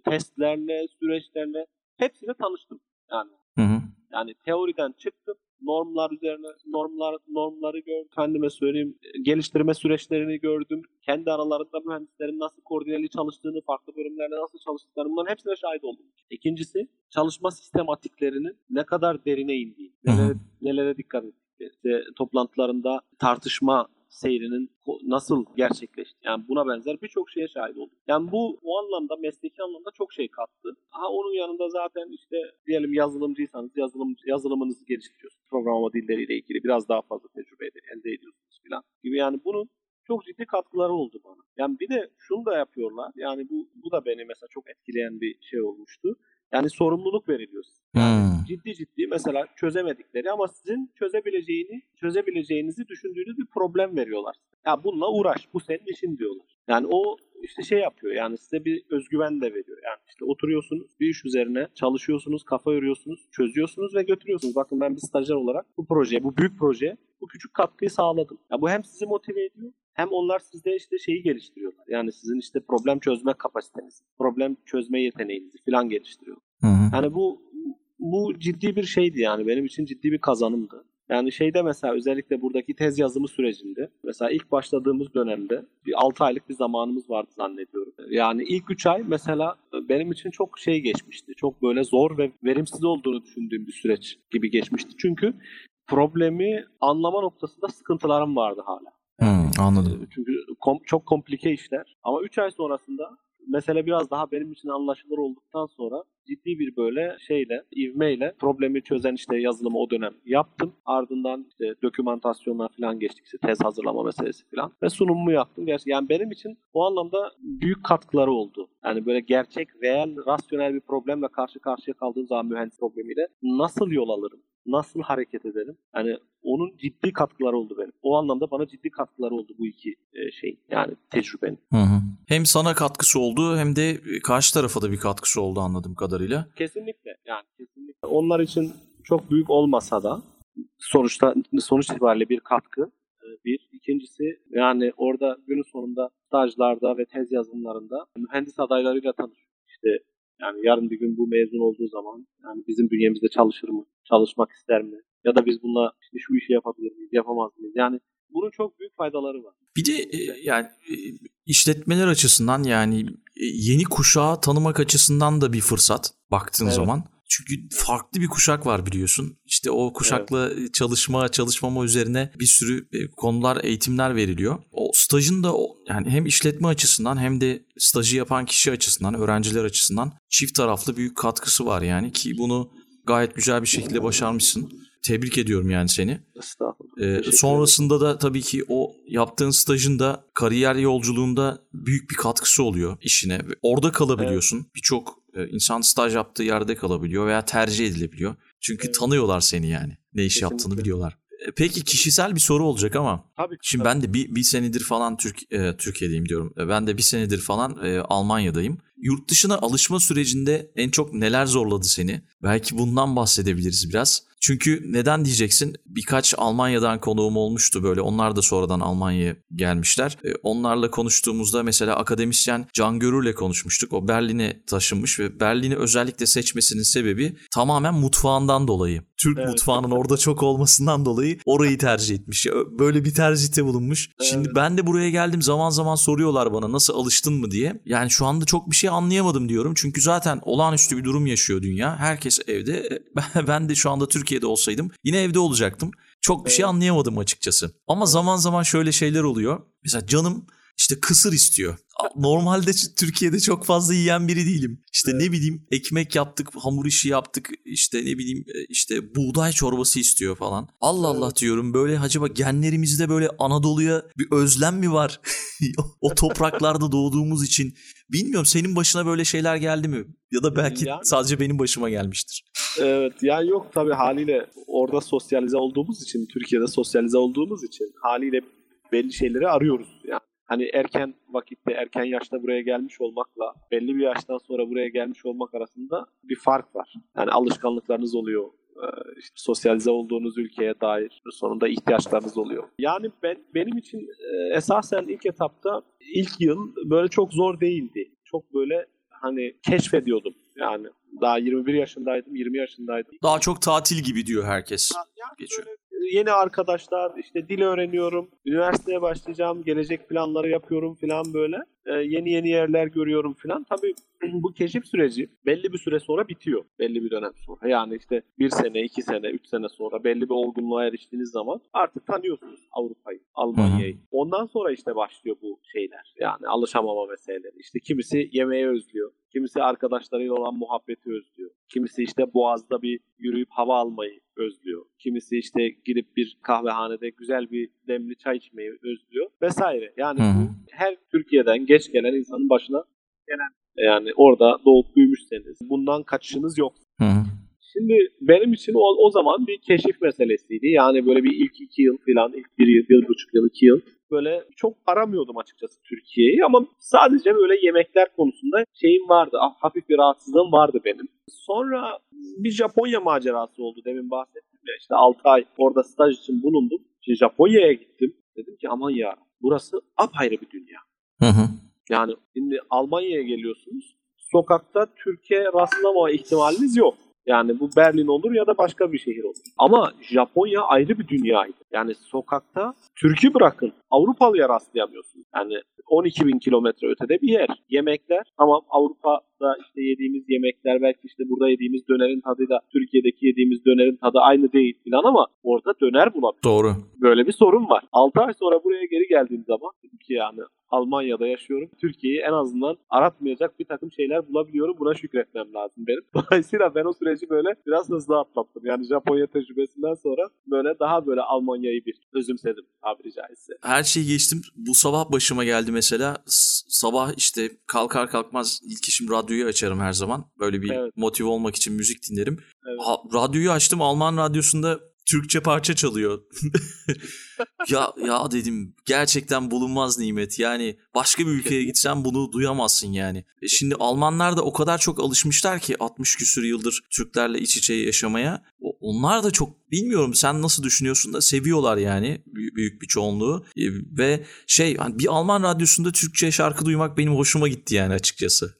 testlerle, süreçlerle hepsiyle tanıştım. Yani Hı hı. yani teoriden çıktım. Normlar üzerine normlar normları gördüm. Kendime söyleyeyim geliştirme süreçlerini gördüm. Kendi aralarında mühendislerin nasıl koordineli çalıştığını, farklı bölümlerde nasıl çalıştıklarını bunların hepsine şahit oldum. İkincisi çalışma sistematiklerinin ne kadar derine indiği, nelere, nelere dikkat ettikleri. İşte toplantılarında tartışma seyrinin nasıl gerçekleşti. Yani buna benzer birçok şeye şahit oldum. Yani bu o anlamda mesleki anlamda çok şey kattı. Ha onun yanında zaten işte diyelim yazılımcıysanız yazılım yazılımınızı geliştiriyorsunuz. Programlama dilleriyle ilgili biraz daha fazla tecrübe elde ediyorsunuz falan gibi. Yani bunun çok ciddi katkıları oldu bana. Yani bir de şunu da yapıyorlar. Yani bu bu da beni mesela çok etkileyen bir şey olmuştu. Yani sorumluluk veriliyor. size. Hmm. Ciddi ciddi mesela çözemedikleri ama sizin çözebileceğini, çözebileceğinizi düşündüğünüz bir problem veriyorlar. Ya bununla uğraş, bu senin işin diyorlar. Yani o işte şey yapıyor yani size bir özgüven de veriyor. Yani işte oturuyorsunuz bir iş üzerine çalışıyorsunuz, kafa yoruyorsunuz, çözüyorsunuz ve götürüyorsunuz. Bakın ben bir stajyer olarak bu projeye, bu büyük projeye bu küçük katkıyı sağladım. Ya bu hem sizi motive ediyor hem onlar sizde işte şeyi geliştiriyorlar. Yani sizin işte problem çözme kapasitenizi, problem çözme yeteneğinizi falan geliştiriyor. Hı hı. Yani bu bu ciddi bir şeydi yani benim için ciddi bir kazanımdı. Yani şeyde mesela özellikle buradaki tez yazımı sürecinde mesela ilk başladığımız dönemde bir 6 aylık bir zamanımız vardı zannediyorum. Yani ilk 3 ay mesela benim için çok şey geçmişti. Çok böyle zor ve verimsiz olduğunu düşündüğüm bir süreç gibi geçmişti. Çünkü problemi anlama noktasında sıkıntılarım vardı hala. Hı, anladım. Çünkü kom- çok komplike işler. Ama 3 ay sonrasında mesele biraz daha benim için anlaşılır olduktan sonra ciddi bir böyle şeyle, ivmeyle problemi çözen işte yazılımı o dönem yaptım. Ardından işte dokümantasyonlar falan geçtik. İşte tez hazırlama meselesi falan. Ve sunumumu yaptım. Gerçekten yani benim için o anlamda büyük katkıları oldu. Yani böyle gerçek, reel, rasyonel bir problemle karşı karşıya kaldığım zaman mühendis problemiyle nasıl yol alırım? Nasıl hareket ederim? Yani onun ciddi katkıları oldu benim. O anlamda bana ciddi katkıları oldu bu iki e, şey. Yani tecrübenin. Hı hı. Hem sana katkısı oldu hem de karşı tarafa da bir katkısı oldu anladığım kadarıyla. Kesinlikle. Yani kesinlikle. Onlar için çok büyük olmasa da sonuçta sonuç itibariyle bir katkı. e, Bir. İkincisi yani orada günün sonunda stajlarda ve tez yazımlarında mühendis adaylarıyla tanışıyor. İşte yani yarın bir gün bu mezun olduğu zaman yani bizim bünyemizde çalışır mı? Çalışmak ister mi? Ya da biz bununla işte şu işi yapabilir miyiz? Yapamaz mıyız? Yani bunun çok büyük faydaları var. Bir de e, yani e, işletmeler açısından yani e, yeni kuşağı tanımak açısından da bir fırsat baktığın Evet. zaman. Çünkü farklı bir kuşak var biliyorsun. İşte o kuşakla çalışma, çalışmama üzerine bir sürü konular, eğitimler veriliyor. O stajın da yani hem işletme açısından hem de stajı yapan kişi açısından, öğrenciler açısından çift taraflı büyük katkısı var yani ki bunu gayet güzel bir şekilde başarmışsın. Tebrik ediyorum yani seni. Estağfurullah. Ee, sonrasında da tabii ki o yaptığın stajın da kariyer yolculuğunda büyük bir katkısı oluyor işine. Orada kalabiliyorsun. Birçok e, insan staj yaptığı yerde kalabiliyor veya tercih edilebiliyor. Çünkü Evet. tanıyorlar seni yani. Ne iş Kesinlikle. yaptığını biliyorlar. E, Peki kişisel bir soru olacak ama Tabii. Şimdi tabii. ben de bir, bir senedir falan Türk e, Türkiye'deyim diyorum. E, Ben de bir senedir falan e, Almanya'dayım. Yurt dışına alışma sürecinde en çok neler zorladı seni? Belki bundan bahsedebiliriz biraz. Çünkü neden diyeceksin? Birkaç Almanya'dan konuğum olmuştu böyle. Onlar da sonradan Almanya'ya gelmişler. E, onlarla konuştuğumuzda mesela akademisyen Can Görür'le konuşmuştuk. O Berlin'e taşınmış ve Berlin'i özellikle seçmesinin sebebi tamamen mutfağından dolayı. Türk Evet. mutfağının orada çok olmasından dolayı orayı tercih etmiş. Böyle bir tercihte bulunmuş. Şimdi ben de buraya geldim zaman zaman soruyorlar bana nasıl alıştın mı diye. Yani şu anda çok bir şey anlayamadım diyorum. Çünkü zaten olağanüstü bir durum yaşıyor dünya. Herkes evde. E, Ben- de şu anda Türkiye'de olsaydım yine evde olacaktım. Çok bir şey Evet. anlayamadım açıkçası. Ama zaman zaman şöyle şeyler oluyor. Mesela canım işte kısır istiyor. Normalde Türkiye'de çok fazla yiyen biri değilim. İşte ne bileyim ekmek yaptık, hamur işi yaptık, işte ne bileyim e, işte buğday çorbası istiyor falan. Allah Allah diyorum böyle acaba genlerimizde böyle Anadolu'ya bir özlem mi var? o topraklarda doğduğumuz için. Bilmiyorum senin başına böyle şeyler geldi mi? Ya da belki Yani- sadece benim başıma gelmiştir. Evet yani yok tabii haliyle orada sosyalize olduğumuz için Türkiye'de sosyalize olduğumuz için haliyle belli şeyleri arıyoruz. Yani hani erken vakitte erken yaşta buraya gelmiş olmakla belli bir yaştan sonra buraya gelmiş olmak arasında bir fark var. Yani alışkanlıklarınız oluyor. Ee, işte sosyalize olduğunuz ülkeye dair sonunda ihtiyaçlarınız oluyor. Yani ben benim için e, esasen ilk etapta ilk yıl böyle çok zor değildi. Çok böyle hani keşfediyordum. Yani daha 21 yaşındaydım, 20 yaşındaydım. Daha çok tatil gibi diyor herkes. Yani Geçiyor. böyle yeni arkadaşlar, işte dil öğreniyorum, üniversiteye başlayacağım, gelecek planları yapıyorum falan böyle. Ee, yeni yeni yerler görüyorum falan. Tabii bu keşif süreci belli bir süre sonra bitiyor. Belli bir dönem sonra. Yani işte bir sene, iki sene, üç sene sonra belli bir olgunluğa eriştiğiniz zaman artık tanıyorsunuz Avrupa'yı, Almanya'yı. Ondan sonra işte başlıyor bu şeyler. Yani alışamama meseleleri. İşte kimisi yemeği özlüyor. Kimisi arkadaşlarıyla olan muhabbeti özlüyor. Kimisi işte boğazda bir yürüyüp hava almayı özlüyor. Kimisi işte gidip bir kahvehanede güzel bir demli çay içmeyi özlüyor vesaire. Yani bu her Türkiye'den geç gelen insanın başına gelen yani orada doğup büyümüşseniz bundan kaçışınız yok. Hı hı. Şimdi benim için o, o zaman bir keşif meselesiydi. Yani böyle bir ilk iki yıl falan, ilk bir yıl, bir buçuk yıl, iki yıl böyle çok aramıyordum açıkçası Türkiye'yi ama sadece böyle yemekler konusunda şeyim vardı. ah, Hafif bir rahatsızlığım vardı benim. Sonra bir Japonya macerası oldu demin bahsettim ya işte 6 ay orada staj için bulundum. Şimdi Japonya'ya gittim. Dedim ki aman ya burası apayrı bir dünya. Hı hı. Yani şimdi Almanya'ya geliyorsunuz. Sokakta Türkiye rastlamama ihtimaliniz yok. Yani bu Berlin olur ya da başka bir şehir olur. Ama Japonya ayrı bir dünyaydı. Yani sokakta Türk'ü bırakın Avrupalıya rastlayamıyorsunuz. Yani 12 bin kilometre ötede bir yer. Yemekler tamam Avrupa'da işte yediğimiz yemekler belki işte burada yediğimiz dönerin tadıyla Türkiye'deki yediğimiz dönerin tadı aynı değil falan ama orada döner bulamıyoruz. Doğru. Böyle bir sorun var. 6 ay sonra buraya geri geldiğim zaman dedim ki yani Almanya'da yaşıyorum. Türkiye'yi en azından aratmayacak bir takım şeyler bulabiliyorum. Buna şükretmem lazım benim. Dolayısıyla ben o süreci böyle biraz hızlı atlattım. Yani Japonya tecrübesinden sonra böyle daha böyle Almanya'yı bir özümsedim tabiri caizse. Her şeyi geçtim. Bu sabah başıma geldi mesela. Sabah işte kalkar kalkmaz ilk işim radyoyu açarım her zaman. Böyle bir Evet. motive olmak için müzik dinlerim. Evet. Ha, radyoyu açtım Alman radyosunda Türkçe parça çalıyor. ya ya dedim gerçekten bulunmaz nimet. Yani başka bir ülkeye gitsen bunu duyamazsın yani. E şimdi Almanlar da o kadar çok alışmışlar ki 60 küsür yıldır Türklerle iç içe yaşamaya. Onlar da çok bilmiyorum sen nasıl düşünüyorsun da seviyorlar yani büyük, büyük bir çoğunluğu. E, ve şey hani bir Alman radyosunda Türkçe şarkı duymak benim hoşuma gitti yani açıkçası.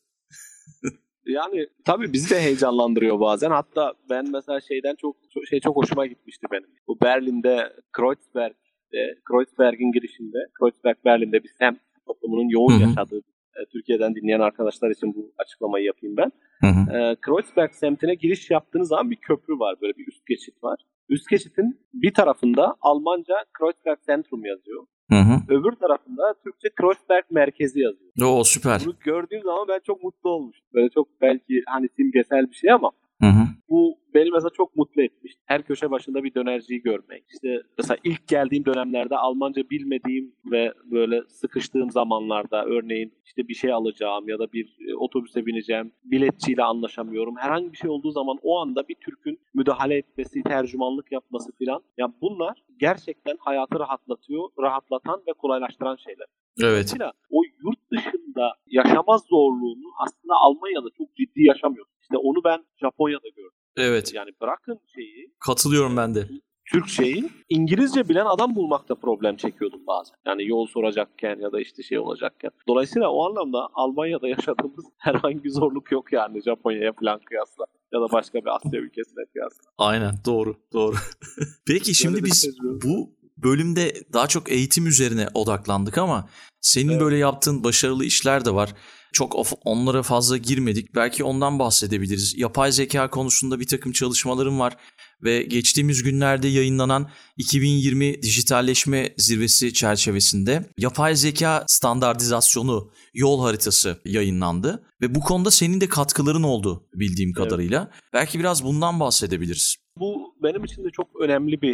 Yani tabii bizi de heyecanlandırıyor bazen. Hatta ben mesela şeyden çok şey çok hoşuma gitmişti benim. Bu Berlin'de Kreuzberg'de, Kreuzberg'in girişinde, Kreuzberg Berlin'de bir semt toplumunun yoğun Hı hı. yaşadığı e, Türkiye'den dinleyen arkadaşlar için bu açıklamayı yapayım ben. Hı hı. E, Kreuzberg semtine giriş yaptığınız zaman bir köprü var. Böyle bir üst geçit var. Üst geçitin bir tarafında Almanca Kreuzberg Zentrum yazıyor. Hı hı. Öbür tarafında Türkçe Kreuzberg Merkezi yazıyor. Oo süper. Bunu gördüğüm zaman ben çok mutlu olmuştum. Böyle çok belki hani simgesel bir şey ama Hı hı. Bu beni mesela çok mutlu etmiş. Her köşe başında bir dönerciyi görmek. İşte mesela ilk geldiğim dönemlerde Almanca bilmediğim ve böyle sıkıştığım zamanlarda örneğin işte bir şey alacağım ya da bir e, otobüse bineceğim. Biletçiyle anlaşamıyorum. Herhangi bir şey olduğu zaman o anda bir Türk'ün müdahale etmesi, tercümanlık yapması filan. Ya bunlar gerçekten hayatı rahatlatıyor, rahatlatan ve kolaylaştıran şeyler. Evet. Dolayısıyla o yurt dışında yaşama zorluğunu aslında Almanya'da çok ciddi yaşamıyor. İşte onu ben Japonya'da gördüm. Evet. Yani bırakın şeyi, Katılıyorum ben de. Türkçeyi İngilizce bilen adam bulmakta problem çekiyordum bazen. Yani yol soracakken ya da işte şey olacakken. Dolayısıyla o anlamda Almanya'da yaşadığımız herhangi bir zorluk yok yani Japonya'ya falan kıyasla. Ya da başka bir Asya ülkesine kıyasla. Aynen doğru doğru. Peki şimdi biz tecrübe. bu bölümde daha çok eğitim üzerine odaklandık ama senin Evet. böyle yaptığın başarılı işler de var. Çok of- onlara fazla girmedik. Belki ondan bahsedebiliriz. Yapay zeka konusunda bir takım çalışmalarım var ve geçtiğimiz günlerde yayınlanan 2020 dijitalleşme zirvesi çerçevesinde yapay zeka standartizasyonu yol haritası yayınlandı ve bu konuda senin de katkıların oldu bildiğim Evet. kadarıyla. Belki biraz bundan bahsedebiliriz. Bu benim için de çok önemli bir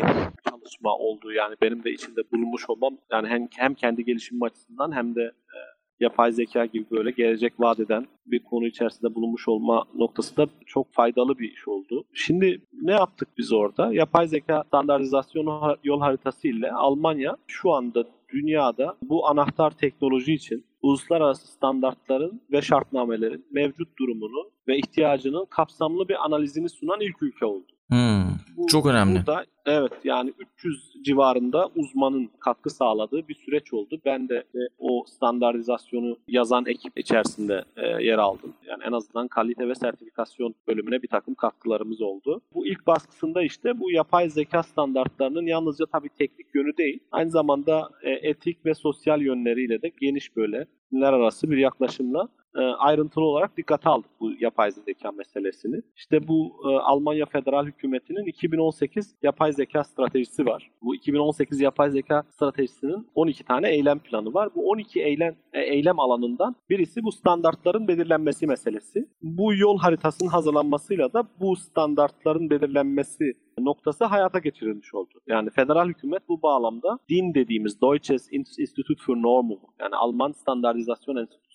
çalışma oldu. Yani benim de içinde bulunmuş olmam yani hem, hem kendi gelişimim açısından hem de e, yapay zeka gibi böyle gelecek vaat eden bir konu içerisinde bulunmuş olma noktası da çok faydalı bir iş oldu. Şimdi ne yaptık biz orada? Yapay zeka standartizasyonu yol haritası ile Almanya şu anda dünyada bu anahtar teknoloji için uluslararası standartların ve şartnamelerin mevcut durumunu ve ihtiyacının kapsamlı bir analizini sunan ilk ülke oldu. Hmm, Bu- çok önemli. Burada evet yani 300 civarında uzmanın katkı sağladığı bir süreç oldu. Ben de e, o standartizasyonu yazan ekip içerisinde e, yer aldım. Yani en azından kalite ve sertifikasyon bölümüne bir takım katkılarımız oldu. Bu ilk baskısında işte bu yapay zeka standartlarının yalnızca tabii teknik yönü değil, aynı zamanda e, etik ve sosyal yönleriyle de geniş böyle dinler arası bir yaklaşımla e, ayrıntılı olarak dikkate aldık bu yapay zeka meselesini. İşte bu e, Almanya Federal Hükümeti'nin 2018 yapay zeka stratejisi var. Bu 2018 yapay zeka stratejisinin 12 tane eylem planı var. Bu 12 eylem e, eylem alanından birisi bu standartların belirlenmesi meselesi. Bu yol haritasının hazırlanmasıyla da bu standartların belirlenmesi noktası hayata geçirilmiş oldu. Yani federal hükümet bu bağlamda DIN dediğimiz Deutsches Institut für Normung yani Alman Standartizasyon Enstitüsü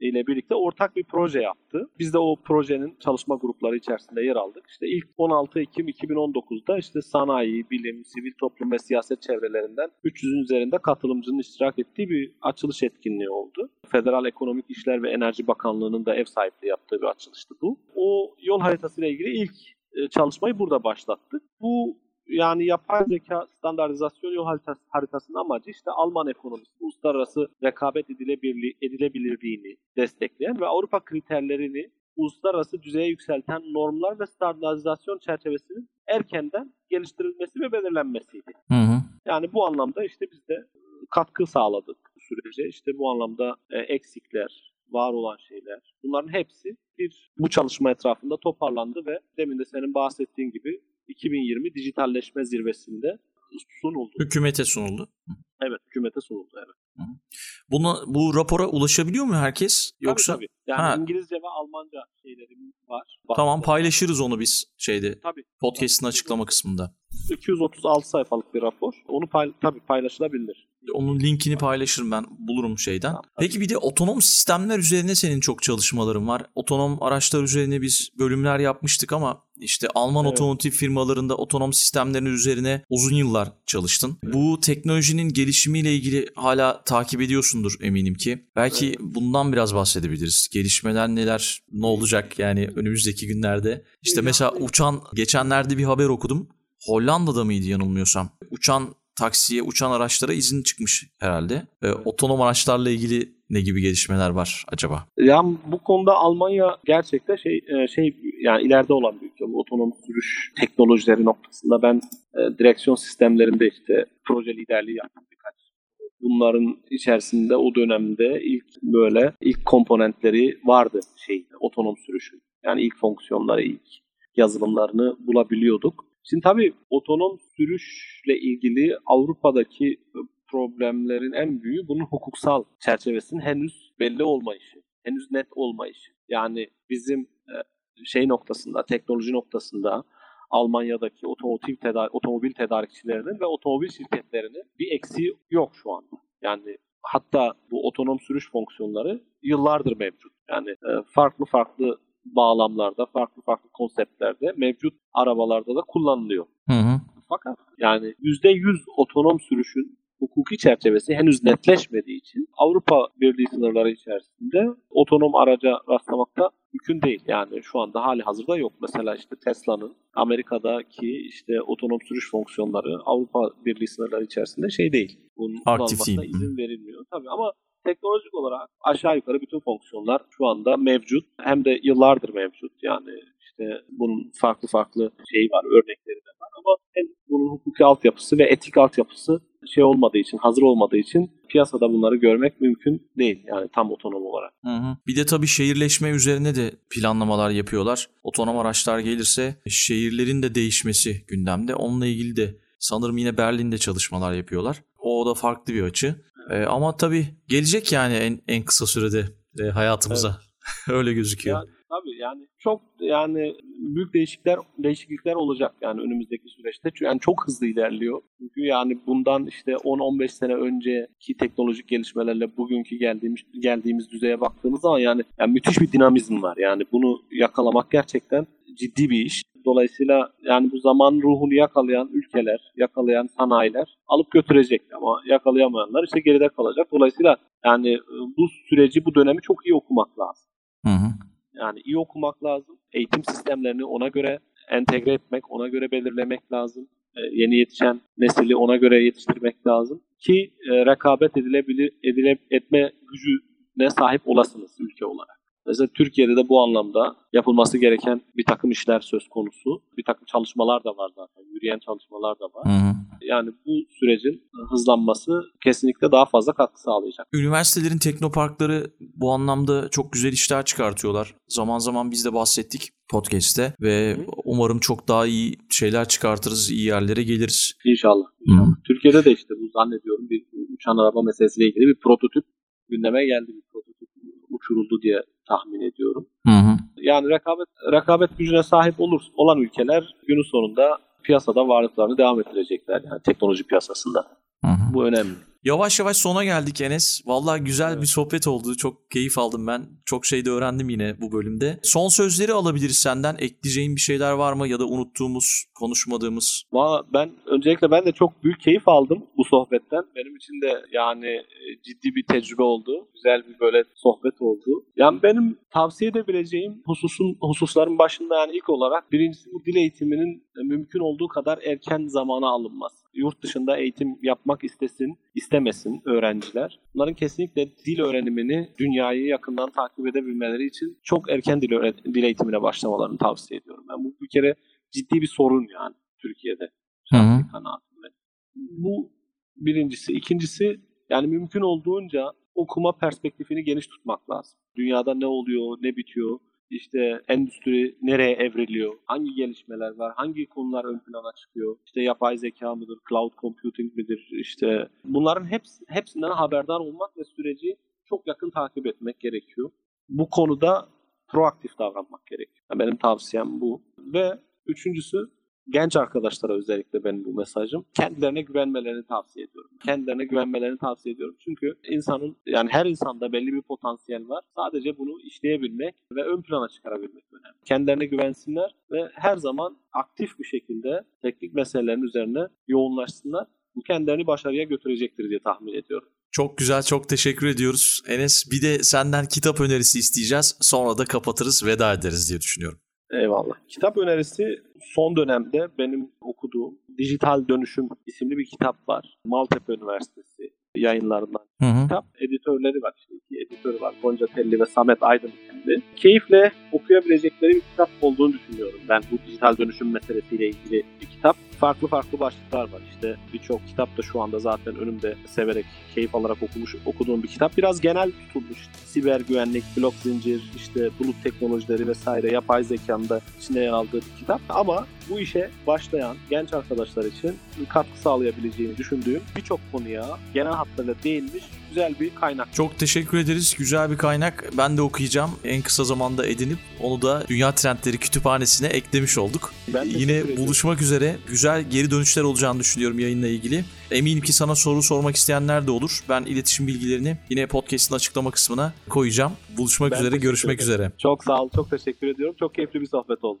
ile birlikte ortak bir proje yaptı. Biz de o projenin çalışma grupları içerisinde yer aldık. İşte ilk 16 Ekim 2019'da işte sanayi, bilim, sivil toplum ve siyaset çevrelerinden 300'ün üzerinde katılımcının iştirak ettiği bir açılış etkinliği oldu. Federal Ekonomik İşler ve Enerji Bakanlığı'nın da ev sahipliği yaptığı bir açılıştı bu. O yol haritasıyla ilgili ilk e, çalışmayı burada başlattık. Bu yani yapay zeka standartizasyon yol haritası, haritasının amacı işte Alman ekonomisi, uluslararası rekabet edilebilir, edilebilirliğini destekleyen ve Avrupa kriterlerini uluslararası düzeye yükselten normlar ve standartizasyon çerçevesinin erkenden geliştirilmesi ve belirlenmesiydi. Hı hı. Yani bu anlamda işte biz de e, katkı sağladık bu sürece. İşte bu anlamda e, eksikler, var olan şeyler bunların hepsi bir bu çalışma etrafında toparlandı ve demin de senin bahsettiğin gibi 2020 dijitalleşme zirvesinde sunuldu. Hükümete sunuldu. Evet, hükümete sunuldu evet. Buna, bu rapora ulaşabiliyor mu herkes? Yoksa Tabii, tabii. Yani Ha. İngilizce ve Almanca şeylerimiz var. tamam paylaşırız onu biz şeyde Tabii. podcast'ın açıklama kısmında. 236 sayfalık bir rapor. Onu pay, tabii paylaşılabilir. Onun linkini paylaşırım ben bulurum şeyden. Peki bir de otonom sistemler üzerine senin çok çalışmaların var. Otonom araçlar üzerine biz bölümler yapmıştık ama işte Alman Evet. otomotiv firmalarında otonom sistemlerin üzerine uzun yıllar çalıştın. Bu teknolojinin gelişimiyle ilgili hala takip ediyorsundur eminim ki. Belki bundan biraz bahsedebiliriz. Gelişmeler neler, ne olacak yani önümüzdeki günlerde. İşte mesela uçan, geçenlerde bir haber okudum. Hollanda'da mıydı yanılmıyorsam? Uçan taksiye, uçan araçlara izin çıkmış herhalde. Ee, otonom araçlarla ilgili ne gibi gelişmeler var acaba? Yani bu konuda Almanya gerçekten şey e, şey yani ileride olan bir ülke. Bu otonom sürüş teknolojileri noktasında ben e, direksiyon sistemlerinde işte proje liderliği yaptım birkaç. Bunların içerisinde o dönemde ilk böyle ilk komponentleri vardı şey otonom sürüşün. Yani ilk fonksiyonları, ilk yazılımlarını bulabiliyorduk. Şimdi tabii otonom sürüşle ilgili Avrupa'daki problemlerin en büyüğü bunun hukuksal çerçevesinin henüz belli olmayışı, henüz net olmayışı. Yani bizim e, şey noktasında, teknoloji noktasında Almanya'daki otomotiv teda otomobil tedarikçilerinin ve otomobil şirketlerinin bir eksiği yok şu anda. Yani hatta bu otonom sürüş fonksiyonları yıllardır mevcut. Yani e, farklı farklı bağlamlarda, farklı farklı konseptlerde mevcut arabalarda da kullanılıyor. Hı hı. Fakat yani %100 otonom sürüşün hukuki çerçevesi henüz netleşmediği için Avrupa Birliği sınırları içerisinde otonom araca rastlamakta mümkün değil. Yani şu anda hali hazırda yok. Mesela işte Tesla'nın Amerika'daki işte otonom sürüş fonksiyonları Avrupa Birliği sınırları içerisinde şey değil. Bunun Aktif izin verilmiyor. Tabii ama teknolojik olarak aşağı yukarı bütün fonksiyonlar şu anda mevcut. Hem de yıllardır mevcut. Yani işte bunun farklı farklı şeyi var, örnekleri de var ama hem bunun hukuki altyapısı ve etik altyapısı şey olmadığı için, hazır olmadığı için piyasada bunları görmek mümkün değil. Yani tam otonom olarak. Hı hı. Bir de tabii şehirleşme üzerine de planlamalar yapıyorlar. Otonom araçlar gelirse şehirlerin de değişmesi gündemde. Onunla ilgili de sanırım yine Berlin'de çalışmalar yapıyorlar. O da farklı bir açı. Ee, ama tabii gelecek yani en, en kısa sürede e, hayatımıza. Öyle gözüküyor. Yani, tabii yani çok yani büyük değişiklikler değişiklikler olacak yani önümüzdeki süreçte. Çünkü yani çok hızlı ilerliyor. Çünkü yani bundan işte 10-15 sene önceki teknolojik gelişmelerle bugünkü geldiğimiz geldiğimiz düzeye baktığımız zaman yani, yani müthiş bir dinamizm var. Yani bunu yakalamak gerçekten ciddi bir iş. Dolayısıyla yani bu zaman ruhunu yakalayan ülkeler, yakalayan sanayiler alıp götürecek ama yakalayamayanlar işte geride kalacak. Dolayısıyla yani e, bu süreci, bu dönemi çok iyi okumak lazım. Hı hı. Yani iyi okumak lazım. Eğitim sistemlerini ona göre entegre etmek, ona göre belirlemek lazım. Ee, yeni yetişen nesili ona göre yetiştirmek lazım ki e, rekabet edilebilir edile, etme gücüne sahip olasınız ülke olarak. Mesela Türkiye'de de bu anlamda yapılması gereken bir takım işler söz konusu. Bir takım çalışmalar da var zaten. Yürüyen çalışmalar da var. Hı hı. Yani bu sürecin hızlanması kesinlikle daha fazla katkı sağlayacak. Üniversitelerin teknoparkları bu anlamda çok güzel işler çıkartıyorlar. Zaman zaman biz de bahsettik podcast'te ve Hı. umarım çok daha iyi şeyler çıkartırız, iyi yerlere geliriz. İnşallah. Hı. Türkiye'de de işte bu zannediyorum bir uçan araba meselesiyle ilgili bir prototip gündeme geldi. Bir prototip uçuruldu diye tahmin ediyorum. Hı hı. Yani rekabet rekabet gücüne sahip olur olan ülkeler günün sonunda piyasada varlıklarını devam ettirecekler yani teknoloji piyasasında. Hı hı. Bu önemli. Yavaş yavaş sona geldik Enes. Vallahi güzel Evet. bir sohbet oldu. Çok keyif aldım ben. Çok şey de öğrendim yine bu bölümde. Son sözleri alabiliriz senden. Ekleyeceğin bir şeyler var mı ya da unuttuğumuz, konuşmadığımız? Valla ben öncelikle ben de çok büyük keyif aldım bu sohbetten. Benim için de yani e, ciddi bir tecrübe oldu. Güzel bir böyle sohbet oldu. Yani benim tavsiye edebileceğim hususun hususların başında yani ilk olarak birincisi bu dil eğitiminin mümkün olduğu kadar erken zamana alınması. Yurt dışında eğitim yapmak istesin, istemesin öğrenciler. Bunların kesinlikle dil öğrenimini dünyayı yakından takip edebilmeleri için çok erken dil, dil eğitimine başlamalarını tavsiye ediyorum. Ben bu bir kere ciddi bir sorun yani Türkiye'de şahsi kanaatimle. Bu birincisi. İkincisi yani mümkün olduğunca okuma perspektifini geniş tutmak lazım. Dünyada ne oluyor, ne bitiyor, işte endüstri nereye evriliyor, hangi gelişmeler var, hangi konular ön plana çıkıyor, işte yapay zeka mıdır, cloud computing midir, işte bunların hepsi, hepsinden haberdar olmak ve süreci çok yakın takip etmek gerekiyor. Bu konuda proaktif davranmak gerekiyor. Benim tavsiyem bu. Ve üçüncüsü genç arkadaşlara özellikle benim bu mesajım. Kendilerine güvenmelerini tavsiye ediyorum. Kendilerine güvenmelerini tavsiye ediyorum. Çünkü insanın yani her insanda belli bir potansiyel var. Sadece bunu işleyebilmek ve ön plana çıkarabilmek önemli. Kendilerine güvensinler ve her zaman aktif bir şekilde teknik meselelerin üzerine yoğunlaşsınlar. Bu kendilerini başarıya götürecektir diye tahmin ediyorum. Çok güzel, çok teşekkür ediyoruz Enes. Bir de senden kitap önerisi isteyeceğiz. Sonra da kapatırız, veda ederiz diye düşünüyorum. Eyvallah. Kitap önerisi son dönemde benim okuduğum Dijital Dönüşüm isimli bir kitap var. Maltepe Üniversitesi yayınlarından Hı hı. kitap. Editörleri var. işte iki editörü var. Gonca Telli ve Samet Aydın isimli. Keyifle okuyabilecekleri bir kitap olduğunu düşünüyorum. Ben bu dijital dönüşüm meselesiyle ilgili bir kitap. Farklı farklı başlıklar var. İşte birçok kitap da şu anda zaten önümde severek, keyif alarak okumuş, okuduğum bir kitap. Biraz genel tutulmuş. Siber güvenlik, blok zincir, işte bulut teknolojileri vesaire, yapay zekanın da içinde yer aldığı bir kitap. Ama bu işe başlayan genç arkadaşlar için katkı sağlayabileceğini düşündüğüm birçok konuya genel hatlarıyla değinmiş güzel bir kaynak. Çok teşekkür ederiz. Güzel bir kaynak. Ben de okuyacağım. En kısa zamanda edinip onu da Dünya Trendleri Kütüphanesi'ne eklemiş olduk. Ben Yine buluşmak üzere. Güzel geri dönüşler olacağını düşünüyorum yayınla ilgili. Eminim ki sana soru sormak isteyenler de olur. Ben iletişim bilgilerini yine podcast'ın açıklama kısmına koyacağım. Buluşmak Ben üzere, görüşmek ederim. üzere. Çok sağ ol, çok teşekkür ediyorum. Çok keyifli bir sohbet oldu.